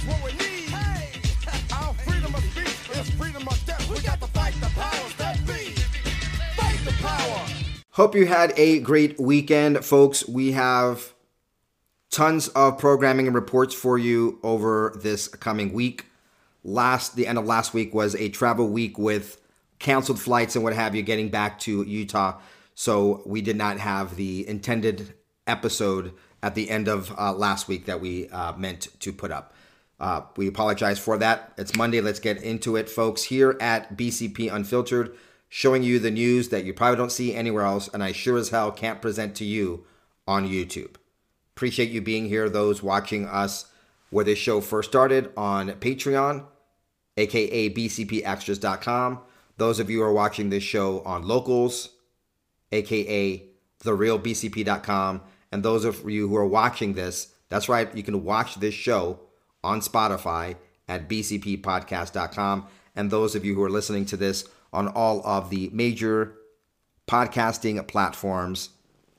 is what we need. Hey, our freedom of speech is freedom of death. We got to fight the powers that be. Fight the power. Hope you had a great weekend, folks. We have tons of programming and reports for you over this coming week. Last the end of last week was a travel week with canceled flights and what have you getting back to Utah. So we did not have the intended episode at the end of uh, last week that we uh, meant to put up. Uh, we apologize for that. It's Monday. Let's get into it, folks. Here at BCP Unfiltered, showing you the news that you probably don't see anywhere else, and I sure as hell can't present to you on YouTube. Appreciate you being here, those watching us where this show first started on Patreon, aka bcpextras.com. Those of you who are watching this show on Locals, aka therealbcp.com. And those of you who are watching this, that's right, you can watch this show on Spotify at bcppodcast.com. And those of you who are listening to this on all of the major podcasting platforms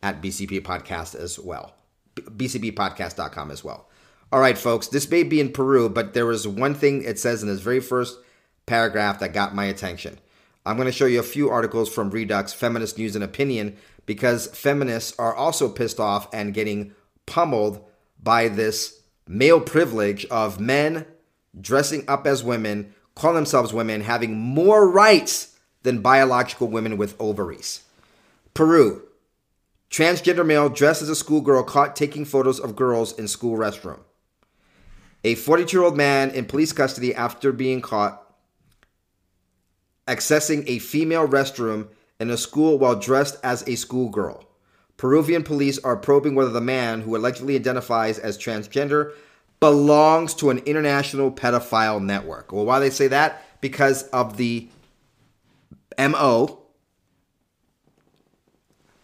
at BCP Podcast as well. BCPpodcast.com as well. All right, folks, this may be in Peru, but there was one thing it says in this very first paragraph that got my attention. I'm going to show you a few articles from Reduxx, Feminist News and Opinion, because feminists are also pissed off and getting pummeled by this male privilege of men dressing up as women, calling themselves women, having more rights than biological women with ovaries. Peru. Transgender male dressed as a schoolgirl caught taking photos of girls in school restroom. A 42 year old man in police custody after being caught accessing a female restroom in a school while dressed as a schoolgirl. Peruvian police are probing whether the man, who allegedly identifies as transgender, belongs to an international pedophile network. Well, why they say that? Because of the MO,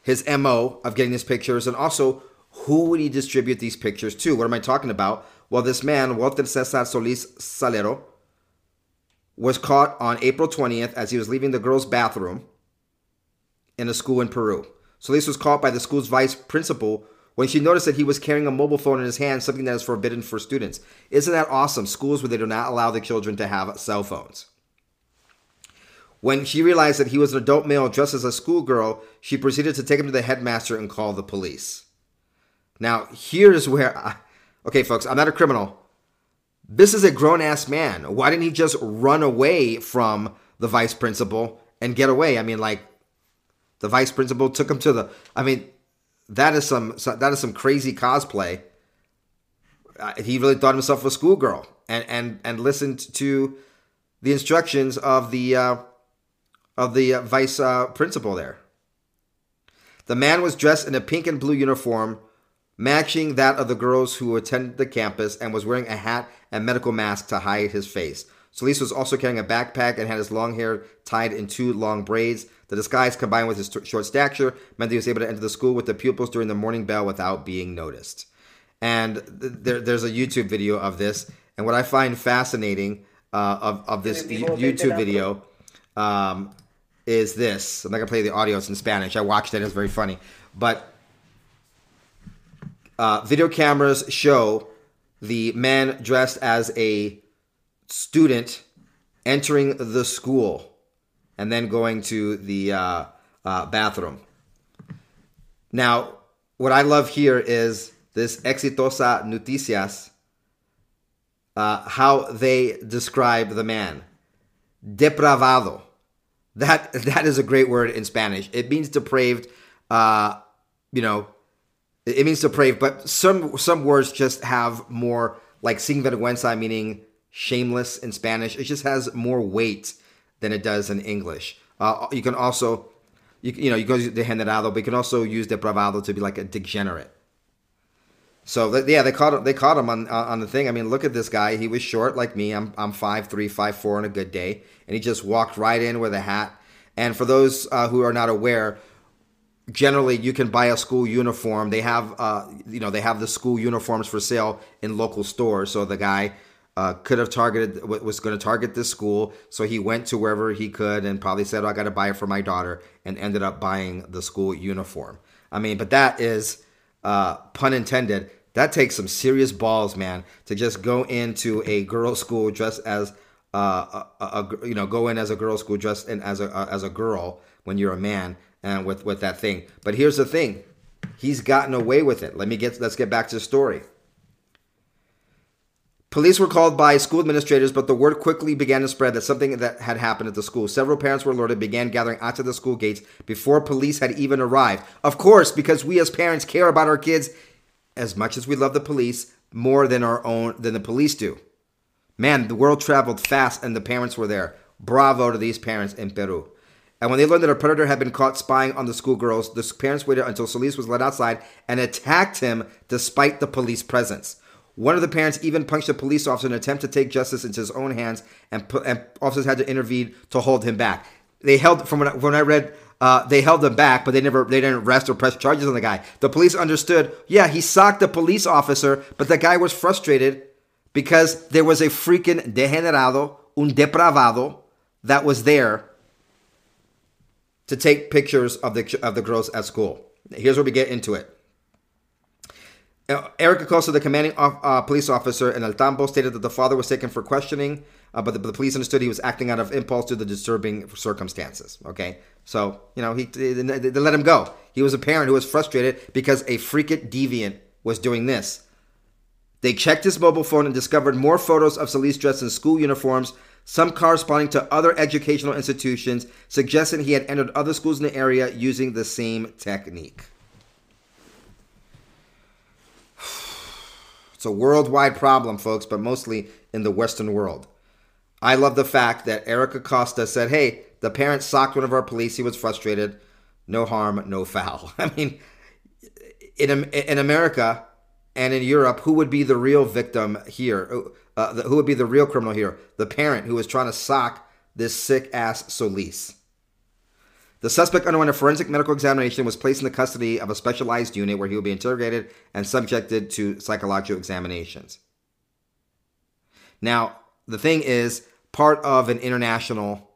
his MO of getting his pictures, and also who would he distribute these pictures to? What am I talking about? Well, this man, Walter Cesar Solis Salero, was caught on April 20th as he was leaving the girls' bathroom in a school in Peru. Solis was caught by the school's vice principal when she noticed that he was carrying a mobile phone in his hand, something that is forbidden for students. Isn't that awesome? Schools where they do not allow the children to have cell phones. When she realized that he was an adult male dressed as a schoolgirl, she proceeded to take him to the headmaster and call the police. Now, here's where. I, okay, folks, I'm not a criminal. This is a grown ass man. Why didn't he just run away from the vice principal and get away? I mean, like, the vice principal took him to the. I mean, that is some that is some crazy cosplay. Uh, he really thought himself a schoolgirl and and and listened to the instructions of the uh, of the uh, vice uh, principal there. The man was dressed in a pink and blue uniform, matching that of the girls who attended the campus, and was wearing a hat and medical mask to hide his face. Solis was also carrying a backpack and had his long hair tied in two long braids. The disguise, combined with his t- short stature, meant that he was able to enter the school with the pupils during the morning bell without being noticed. And th- there, there's a YouTube video of this. And what I find fascinating uh, of, of this YouTube video um, is this. I'm not going to play the audio, it's in Spanish. I watched it, it's very funny. But uh, video cameras show the man dressed as a student entering the school and then going to the uh, uh, bathroom. Now, what I love here is this Exitosa Noticias, uh, how they describe the man. Depravado. That, that is a great word in Spanish. It means depraved, uh, you know, it means depraved, but some some words just have more like sinvergüenza, meaning shameless in Spanish. It just has more weight than it does in English. Uh, you can also, you, you know, you go degenerado, but you can also use depravado to be like a degenerate. So yeah, they caught him. They caught him on on the thing. I mean, look at this guy. He was short like me. I'm I'm five three, five four on a good day, and he just walked right in with a hat. And for those uh, who are not aware, generally you can buy a school uniform. They have, uh, you know, they have the school uniforms for sale in local stores. So the guy uh, could have targeted, what was going to target this school. So he went to wherever he could and probably said, oh, I got to buy it for my daughter and ended up buying the school uniform. I mean, but that is, uh, pun intended, That takes some serious balls, man, to just go into a girls' school dressed as uh, a, a, a you know go in as a girls' school dressed in as a uh, as a girl when you're a man and with with that thing. But here's the thing, he's gotten away with it. Let me get let's get back to the story. Police were called by school administrators, but the word quickly began to spread that something that had happened at the school. Several parents were alerted, began gathering outside the school gates before police had even arrived. Of course, because we as parents care about our kids as much as we love the police, more than our own than the police do. Man, the world traveled fast and the parents were there. Bravo to these parents in Peru. And when they learned that a predator had been caught spying on the schoolgirls, the parents waited until Solis was led outside and attacked him despite the police presence. One of the parents even punched a police officer in an attempt to take justice into his own hands, and, and officers had to intervene to hold him back. They held, from when I, when I read, uh, they held him back, but they never, they didn't arrest or press charges on the guy. The police understood, yeah, he socked a police officer, but the guy was frustrated because there was a freaking degenerado, un depravado, that was there to take pictures of the of the girls at school. Here's where we get into it. Uh, Eric Acosta, the commanding uh, police officer in El Tambo, stated that the father was taken for questioning, uh, but the, the, police understood he was acting out of impulse due to the disturbing circumstances. Okay, so you know he they, they let him go. He was a parent who was frustrated because a freaking deviant was doing this. They checked his mobile phone and discovered more photos of Solis dressed in school uniforms, some corresponding to other educational institutions, suggesting he had entered other schools in the area using the same technique. A worldwide problem, folks, but mostly in the Western world. I love the fact that Eric Acosta said, hey, the parent socked one of our police. He was frustrated. No harm, no foul. I mean, in, in America and in Europe, who would be the real victim here? Uh, who would be the real criminal here? The parent who was trying to sock this sick ass Solis. The suspect underwent a forensic medical examination and was placed in the custody of a specialized unit where he will be interrogated and subjected to psychological examinations. Now, the thing is, part of an international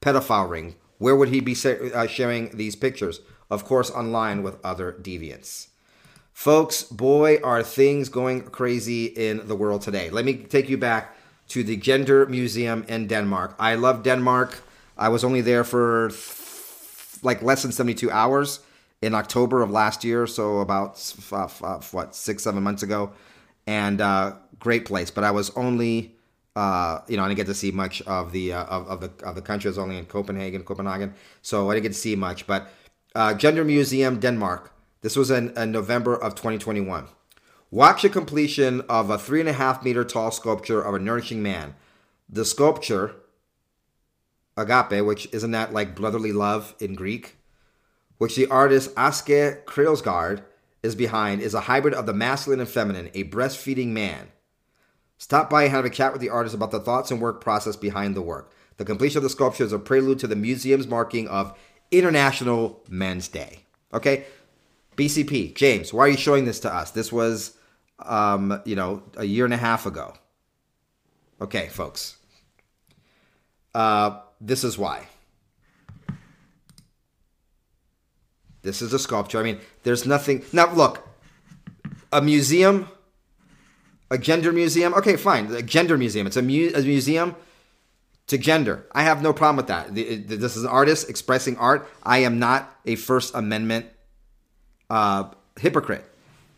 pedophile ring, where would he be uh, sharing these pictures? Of course, online with other deviants. Folks, boy, are things going crazy in the world today. Let me take you back to the Gender Museum in Denmark. I love Denmark. I was only there for like less than 72 hours in October of last year, so about uh, what six seven months ago, and uh, great place. But I was only uh, you know I didn't get to see much of the uh, of, of, the of the country. I was only in Copenhagen, Copenhagen, so I didn't get to see much. But uh, Gender Museum Denmark. This was in, in November of 2021. Watch the completion of a three and a half meter tall sculpture of a nourishing man. The sculpture agape, which isn't that like brotherly love in Greek, which the artist Aske Krelsgaard is behind, is a hybrid of the masculine and feminine, a breastfeeding man. Stop by and have a chat with the artist about the thoughts and work process behind the work. The completion of the sculpture is a prelude to the museum's marking of International Men's Day. Okay, BCP, James, why are you showing this to us? This was, um, you know, a year and a half ago. Okay, folks. Uh, this is why. This is a sculpture. I mean, there's nothing. Now, look, a museum, a gender museum. Okay, fine. A gender museum. It's a, mu- a museum to gender. I have no problem with that. This is an artist expressing art. I am not a First Amendment uh, hypocrite.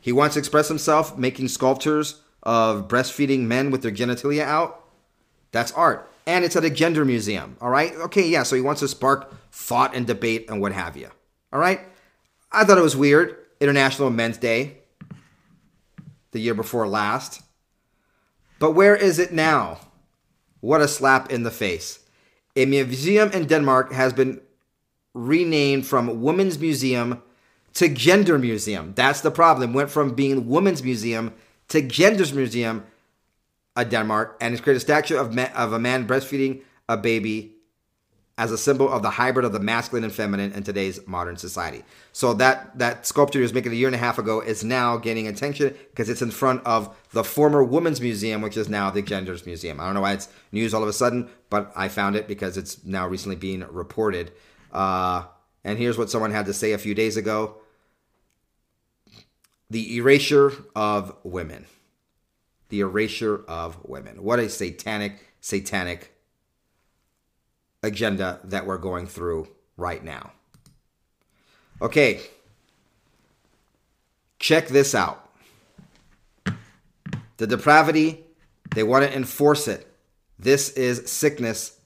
He wants to express himself making sculptures of breastfeeding men with their genitalia out. That's art and it's at a gender museum. All right. Okay. Yeah. So he wants to spark thought and debate and what have you. All right. I thought it was weird. International Men's Day, the year before last. But where is it now? What a slap in the face. A museum in Denmark has been renamed from Women's Museum to Gender Museum. That's the problem. Went from being Women's Museum to Gender's Museum uh, Denmark, and it's created a statue of, of a man breastfeeding a baby as a symbol of the hybrid of the masculine and feminine in today's modern society. So that that sculpture he was making a year and a half ago is now gaining attention because it's in front of the former Women's Museum, which is now the Genders Museum. I don't know why it's news all of a sudden, but I found it because it's now recently being reported. Uh, and here's what someone had to say a few days ago. the erasure of women. The erasure of women. What a satanic, satanic agenda that we're going through right now. Okay. Check this out. The depravity, they want to enforce it. This is sickness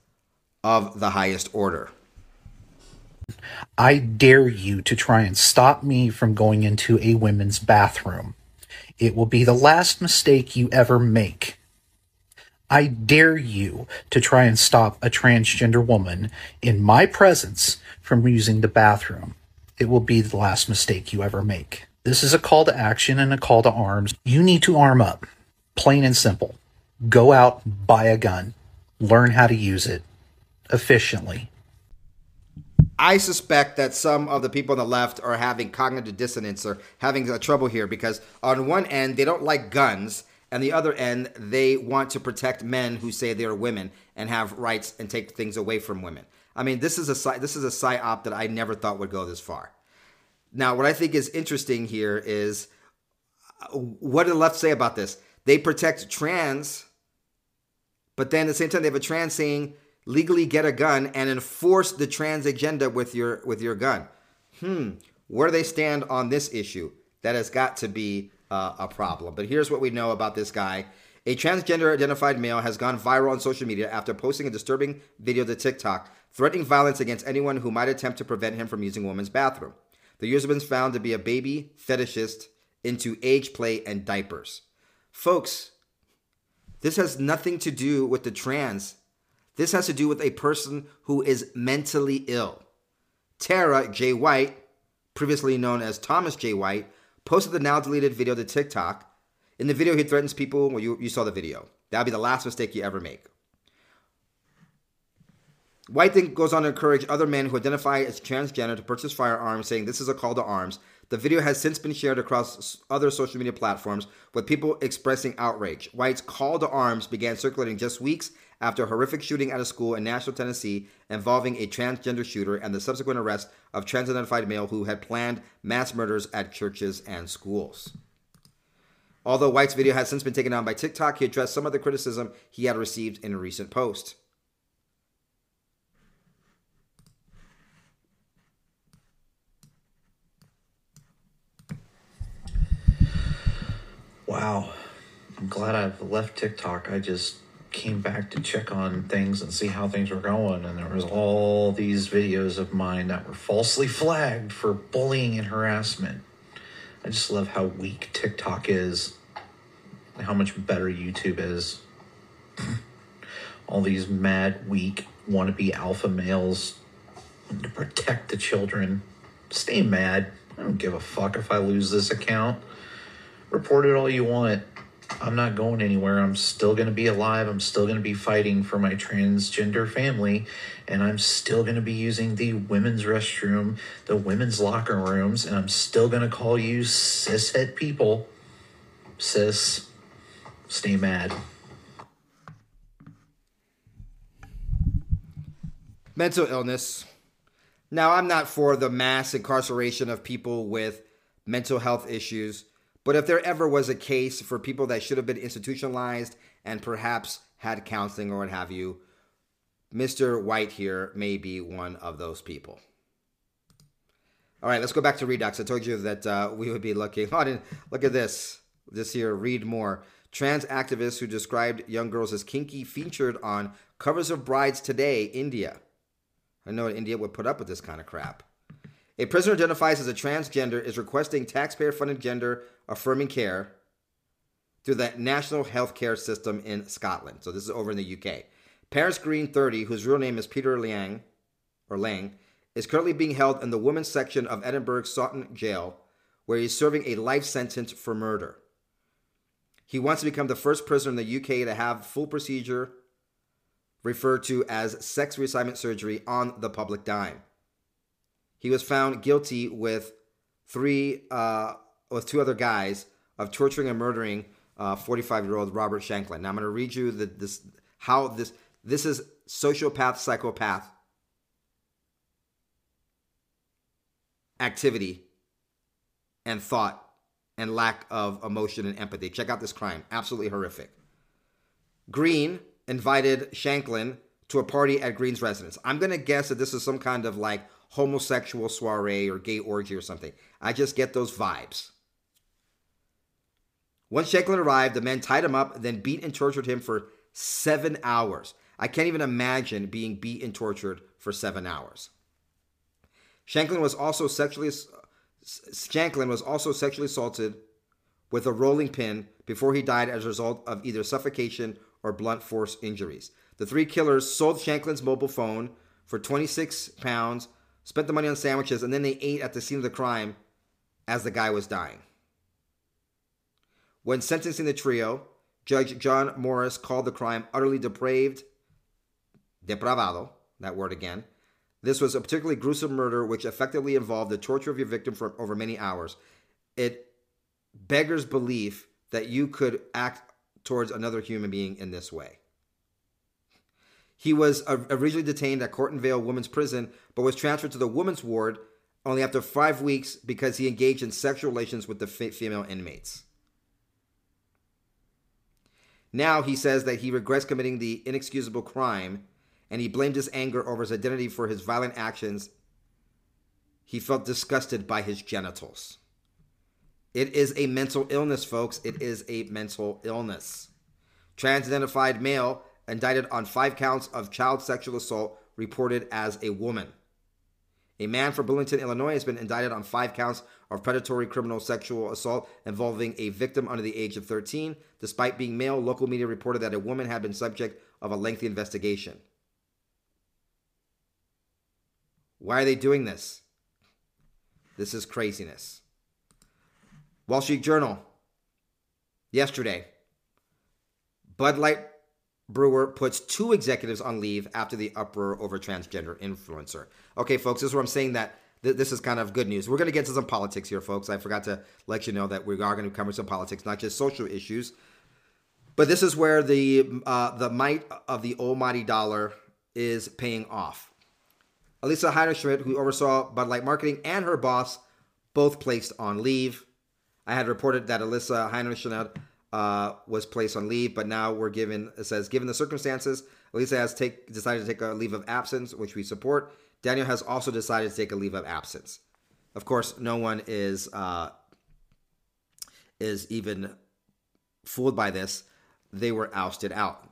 of the highest order. I dare you to try and stop me from going into a women's bathroom. It will be the last mistake you ever make. I dare you to try and stop a transgender woman in my presence from using the bathroom. It will be the last mistake you ever make. This is a call to action and a call to arms. You need to arm up. Plain and simple. Go out, buy a gun, learn how to use it efficiently. I suspect that some of the people on the left are having cognitive dissonance or having uh, trouble here because on one end they don't like guns, and the other end they want to protect men who say they're women and have rights and take things away from women. I mean, this is a this is a psyop that I never thought would go this far. Now, what I think is interesting here is uh, what did the left say about this? They protect trans, but then at the same time they have a trans saying legally get a gun and enforce the trans agenda with your with your gun. Hmm, where do they stand on this issue? That has got to be uh, a problem. But here's what we know about this guy. A transgender identified male has gone viral on social media after posting a disturbing video to TikTok threatening violence against anyone who might attempt to prevent him from using a woman's bathroom. The user been found to be a baby fetishist into age play and diapers. Folks, this has nothing to do with the trans this has to do with a person who is mentally ill. Tara J. White, previously known as Thomas J. White, posted the now deleted video to TikTok. In the video, he threatens people. Well, you, you saw the video. That'll be the last mistake you ever make. White then goes on to encourage other men who identify as transgender to purchase firearms, saying this is a call to arms. The video has since been shared across other social media platforms with people expressing outrage. White's call to arms began circulating just weeks after a horrific shooting at a school in Nashville, Tennessee, involving a transgender shooter and the subsequent arrest of trans identified male who had planned mass murders at churches and schools. Although White's video has since been taken down by TikTok, he addressed some of the criticism he had received in a recent post. Wow. I'm glad I've left TikTok. I just came back to check on things and see how things were going and there was all these videos of mine that were falsely flagged for bullying and harassment. I just love how weak tiktok is how much better youtube is. All these mad weak wannabe alpha males to protect the children. Stay mad. I don't give a fuck if i lose this account. Report it all you want I'm not going anywhere. I'm still going to be alive. I'm still going to be fighting for my transgender family. And I'm still going to be using the women's restroom, the women's locker rooms. And I'm still going to call you cishet people. Cis, stay mad. Mental illness. Now, I'm not for the mass incarceration of people with mental health issues. But if there ever was a case for people that should have been institutionalized and perhaps had counseling or what have you, Mr. White here may be one of those people. All right, let's go back to Reduxx. I told you that uh, we would be looking. Oh, look at this. This here, read more. Trans activists who described young girls as kinky featured on covers of Brides Today, India. I know India would put up with this kind of crap. A prisoner identifies as a transgender is requesting taxpayer funded gender affirming care through the National Healthcare System in Scotland. So this is over in the UK. Paris Green 30, whose real name is Peter Liang or Lang, is currently being held in the women's section of Edinburgh's Saughton Jail, where he's serving a life sentence for murder. He wants to become the first prisoner in the UK to have full procedure referred to as sex reassignment surgery on the public dime. He was found guilty with three, uh, with two other guys of torturing and murdering 45 uh, year old Robert Shanklin. Now I'm going to read you the, this how this this is sociopath psychopath activity and thought and lack of emotion and empathy. Check out this crime. Absolutely horrific. Green invited Shanklin to a party at Green's residence. I'm going to guess that this is some kind of like homosexual soiree or gay orgy or something. I just get those vibes. Once Shanklin arrived, the men tied him up, then beat and tortured him for seven hours. I can't even imagine being beat and tortured for seven hours. Shanklin was also sexually Shanklin was also sexually assaulted with a rolling pin before he died as a result of either suffocation or blunt force injuries. The three killers sold Shanklin's mobile phone for 26 pounds, spent the money on sandwiches, and then they ate at the scene of the crime as the guy was dying. When sentencing the trio, Judge John Morris called the crime utterly depraved, depravado, that word again. This was a particularly gruesome murder which effectively involved the torture of your victim for over many hours. It beggars belief that you could act towards another human being in this way. He was originally detained at Cornton Vale Women's Prison, but was transferred to the women's ward only after five weeks because he engaged in sexual relations with the female inmates. Now he says that he regrets committing the inexcusable crime and he blamed his anger over his identity for his violent actions. He felt disgusted by his genitals. It is a mental illness, folks. It is a mental illness. Trans identified male indicted on five counts of child sexual assault reported as a woman. A man from Bloomington, Illinois has been indicted on five counts of predatory criminal sexual assault involving a victim under the age of 13. Despite being male, local media reported that a woman had been subject of a lengthy investigation. Why are they doing this? This is craziness. Wall Street Journal, yesterday, Bud Light Brewer puts two executives on leave after the uproar over transgender influencer. Okay, folks, this is where I'm saying that th- this is kind of good news. We're going to get to some politics here, folks. I forgot to let you know that we are going to cover some politics, not just social issues. But this is where the uh, the might of the almighty dollar is paying off. Alissa Heinerscheid, who oversaw Bud Light marketing, and her boss both placed on leave. I had reported that Alissa Heinerscheid uh, was placed on leave, but now we're given, it says, given the circumstances, Alissa has take, decided to take a leave of absence, which we support. Daniel has also decided to take a leave of absence. Of course, no one is uh, is even fooled by this. They were ousted out.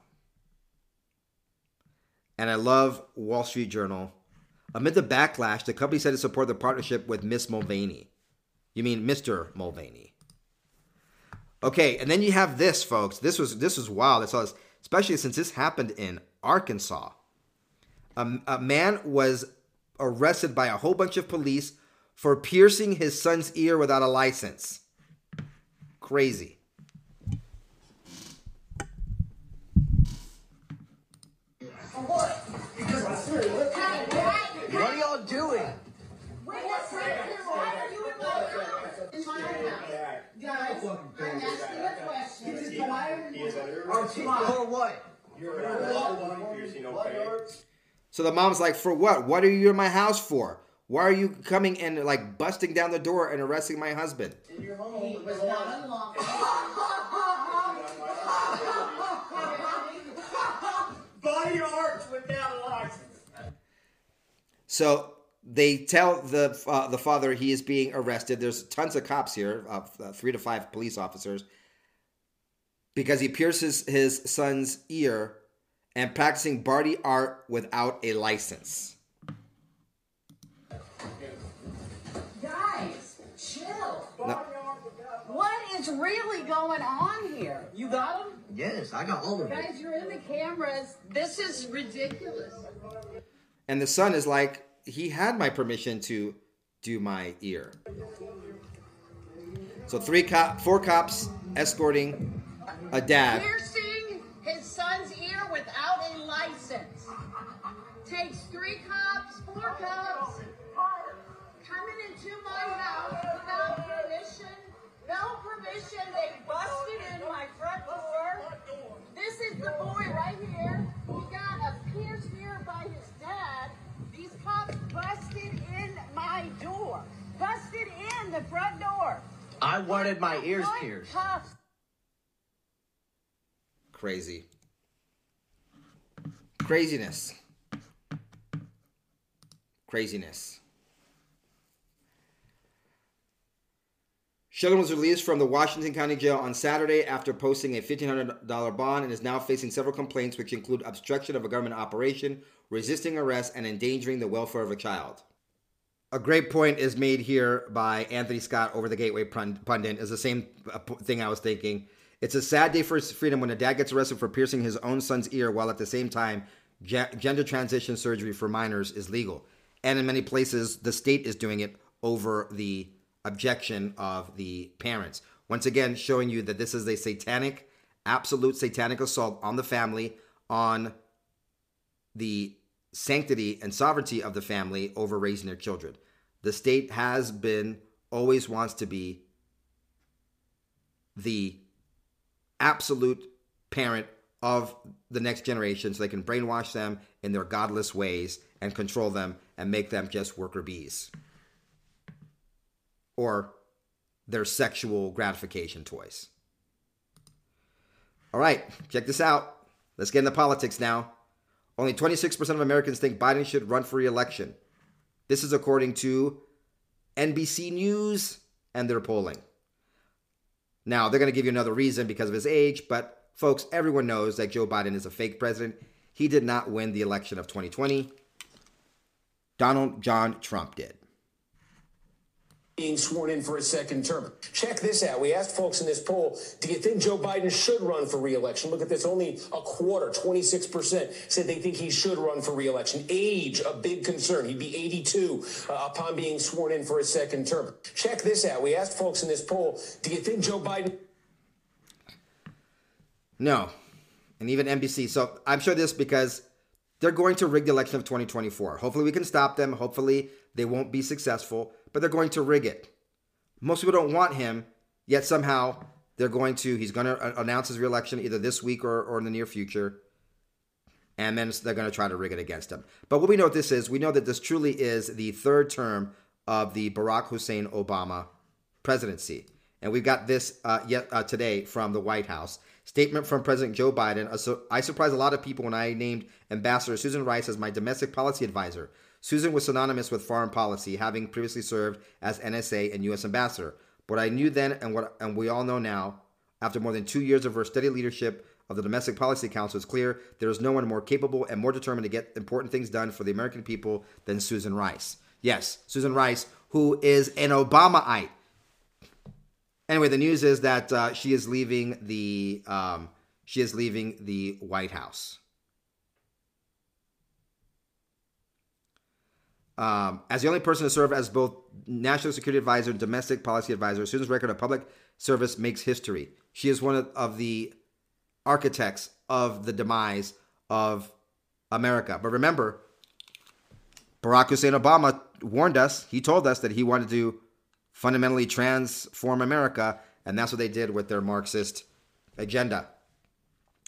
And I love Wall Street Journal. Amid the backlash, the company said to support the partnership with Miss Mulvaney. You mean Mr. Mulvaney? Okay, and then you have this, folks. This was this was wild. It's especially since this happened in Arkansas. A, a man was arrested by a whole bunch of police for piercing his son's ear without a license. Crazy. What? What are y'all doing? Guys, I'm asking a So the mom's like, "For what? What are you in my house for? Why are you coming and like busting down the door and arresting my husband?" Body arts without a license. So they tell the uh, the father he is being arrested. There's tons of cops here, uh, three to five police officers, because he pierces his son's ear and practicing body art without a license. Guys, chill. No, What is really going on here? You got him? Yes, I got all of it. Guys, you're in the cameras. This is ridiculous. and the son is like, he had my permission to do my ear. So three cop, four cops escorting a dad. Piercing his son's ear without a license. Takes three cops, four cops, coming into my house without permission. No permission. They busted in my front door. This is the boy right here. He got a pierced ear by his dad. These cops busted in my door. Busted in the front door. I wanted wanted my ears pierced. Crazy. Craziness. Craziness. Sheldon was released from the Washington County Jail on Saturday after posting a $1,500 bond and is now facing several complaints, which include obstruction of a government operation, resisting arrest, and endangering the welfare of a child. A great point is made here by Anthony Scott over the Gateway Pundit. Is the same uh, thing I was thinking. It's a sad day for freedom when a dad gets arrested for piercing his own son's ear while at the same time gender transition surgery for minors is legal. And in many places, the state is doing it over the objection of the parents. Once again, showing you that this is a satanic, absolute satanic assault on the family, on the sanctity and sovereignty of the family over raising their children. The state has been, always wants to be the absolute parent of the next generation so they can brainwash them in their godless ways and control them and make them just worker bees or their sexual gratification toys. All right, check this out. Let's get into politics now. Only 26% of Americans think Biden should run for re-election. This is according to NBC News and their polling. Now, they're going to give you another reason because of his age, but folks, everyone knows that Joe Biden is a fake president. He did not win the election of 2020. Donald John Trump did being sworn in for a second term. Check this out. We asked folks in this poll, do you think Joe Biden should run for reelection? Look at this. Only a quarter, 26%, said they think he should run for reelection. Age, a big concern. He'd be 82 uh, upon being sworn in for a second term. Check this out. We asked folks in this poll, do you think Joe Biden. No. And even NBC. So I'm sure this because they're going to rig the election of 2024. Hopefully we can stop them. Hopefully they won't be successful but they're going to rig it. Most people don't want him, yet somehow they're going to, he's going to announce his reelection either this week or, or in the near future. And then they're going to try to rig it against him. But what we know what this is, we know that this truly is the third term of the Barack Hussein Obama presidency. And we've got this uh, yet uh, today from the White House. Statement from President Joe Biden. I surprised a lot of people when I named Ambassador Susan Rice as my domestic policy advisor. Susan was synonymous with foreign policy, having previously served as NSA and U.S. ambassador. But I knew then, and what and we all know now, after more than two years of her steady leadership of the Domestic Policy Council, is clear there is no one more capable and more determined to get important things done for the American people than Susan Rice. Yes, Susan Rice, who is an Obamaite. Anyway, the news is that uh, she is leaving the um, she is leaving the White House. Um, as the only person to serve as both national security advisor and domestic policy advisor, Susan's record of public service makes history. She is one of, of the architects of the demise of America. But remember, Barack Hussein Obama warned us, he told us that he wanted to fundamentally transform America, and that's what they did with their Marxist agenda,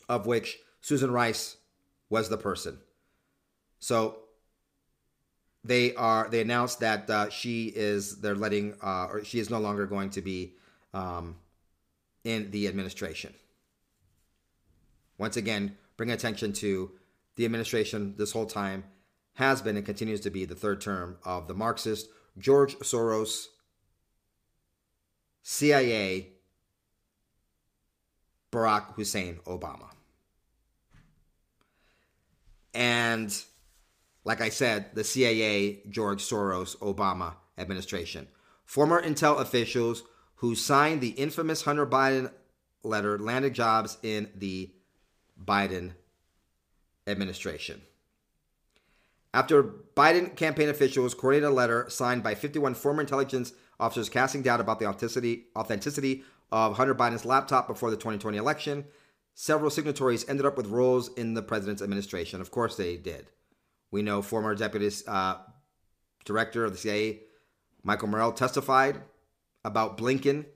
of which Susan Rice was the person. So they are they announced that uh, she is they're letting uh, or she is no longer going to be um, in the administration. Once again, bring attention to the administration this whole time has been and continues to be the third term of the Marxist George Soros, CIA, Barack Hussein Obama. And like I said, the CIA, George Soros, Obama administration. Former Intel officials who signed the infamous Hunter Biden letter landed jobs in the Biden administration. After Biden campaign officials coordinated a letter signed by 51 former intelligence officers casting doubt about the authenticity, authenticity of Hunter Biden's laptop before the 2020 election, several signatories ended up with roles in the president's administration. Of course, they did. We know former deputy uh, director of the CIA, Michael Morell, testified about Blinken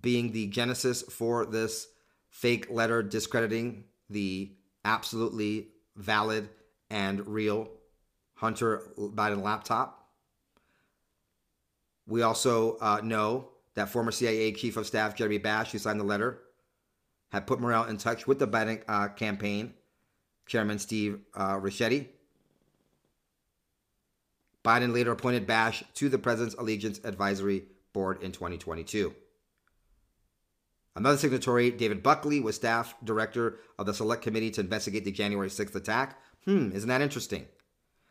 being the genesis for this fake letter discrediting the absolutely valid and real Hunter Biden laptop. We also uh, know that former CIA Chief of Staff Jeremy Bash, who signed the letter, had put Morell in touch with the Biden uh, campaign, Chairman Steve uh, Ricchetti. Biden later appointed Bash to the President's Intelligence Advisory Board in 2022. Another signatory, David Buckley, was staff director of the Select Committee to investigate the January 6th attack. Hmm, isn't that interesting?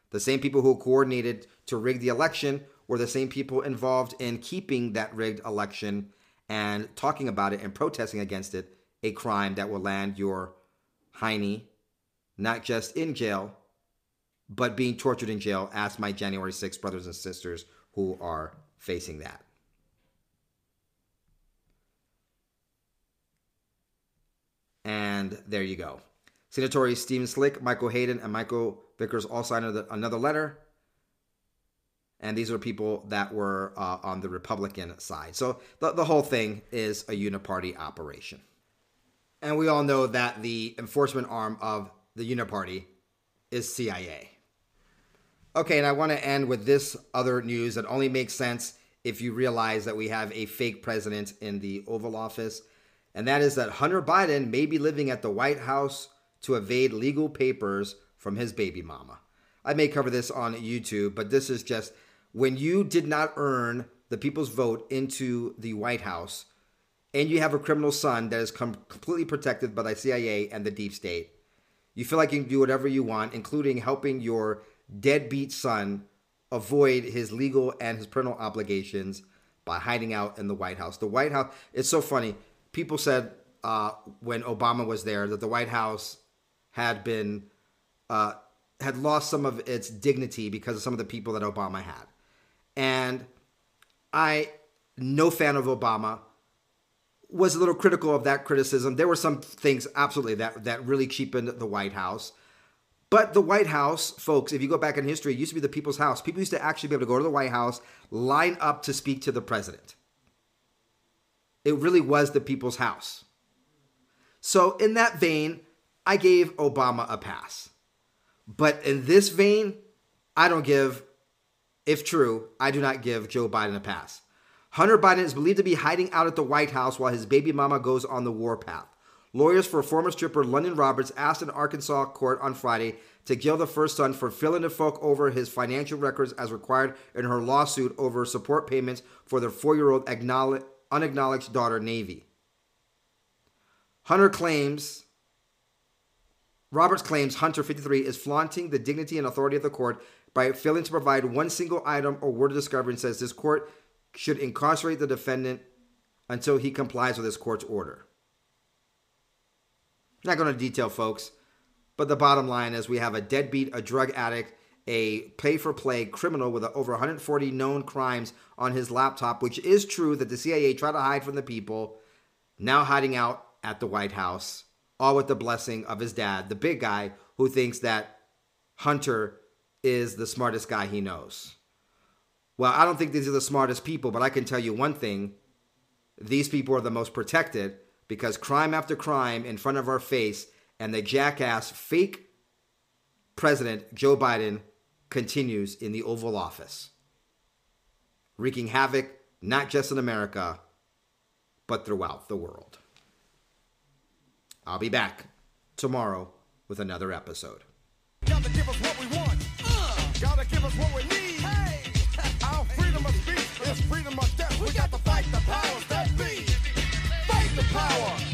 The same people who coordinated to rig the election were the same people involved in keeping that rigged election and talking about it and protesting against it, a crime that will land your Heine not just in jail, but being tortured in jail as my January 6 brothers and sisters who are facing that. And there you go. Signatories Stephen Slick, Michael Hayden, and Michael Vickers all signed another letter. And these are people that were uh, on the Republican side. So the, the whole thing is a uniparty operation. And we all know that the enforcement arm of the uniparty is CIA. Okay, and I want to end with this other news that only makes sense if you realize that we have a fake president in the Oval Office, and that is that Hunter Biden may be living at the White House to evade legal papers from his baby mama. I may cover this on YouTube, but this is just when you did not earn the people's vote into the White House and you have a criminal son that is completely protected by the CIA and the deep state, you feel like you can do whatever you want, including helping your deadbeat son avoid his legal and his parental obligations by hiding out in the White House. The White House, it's so funny. People said uh, when Obama was there that the White House had been uh, had lost some of its dignity because of some of the people that Obama had, and I no fan of Obama was a little critical of that criticism. There were some things absolutely that that really cheapened the White House. But the White House, folks, if you go back in history, it used to be the people's house. People used to actually be able to go to the White House, line up to speak to the president. It really was the people's house. So, in that vein, I gave Obama a pass. But in this vein, I don't give, if true, I do not give Joe Biden a pass. Hunter Biden is believed to be hiding out at the White House while his baby mama goes on the warpath. Lawyers for former stripper Lunden Roberts asked an Arkansas court on Friday to jail the first son for failing to fork over his financial records as required in her lawsuit over support payments for their four year old unacknowledged daughter, Navy. Hunter claims, Roberts claims Hunter, 53, is flaunting the dignity and authority of the court by failing to provide one single item or word of discovery and says this court should incarcerate the defendant until he complies with this court's order. Not going to detail, folks, but the bottom line is we have a deadbeat, a drug addict, a pay for play criminal with over 140 known crimes on his laptop, which is true that the CIA tried to hide from the people, now hiding out at the White House, all with the blessing of his dad, the big guy who thinks that Hunter is the smartest guy he knows. Well, I don't think these are the smartest people, but I can tell you one thing these people are the most protected because crime after crime in front of our face and the jackass fake president Joe Biden continues in the Oval Office, wreaking havoc not just in America, but throughout the world. I'll be back tomorrow with another episode. Gotta give us what we we need. Hey, our freedom of speech is freedom of death. We got that be. Fight the power.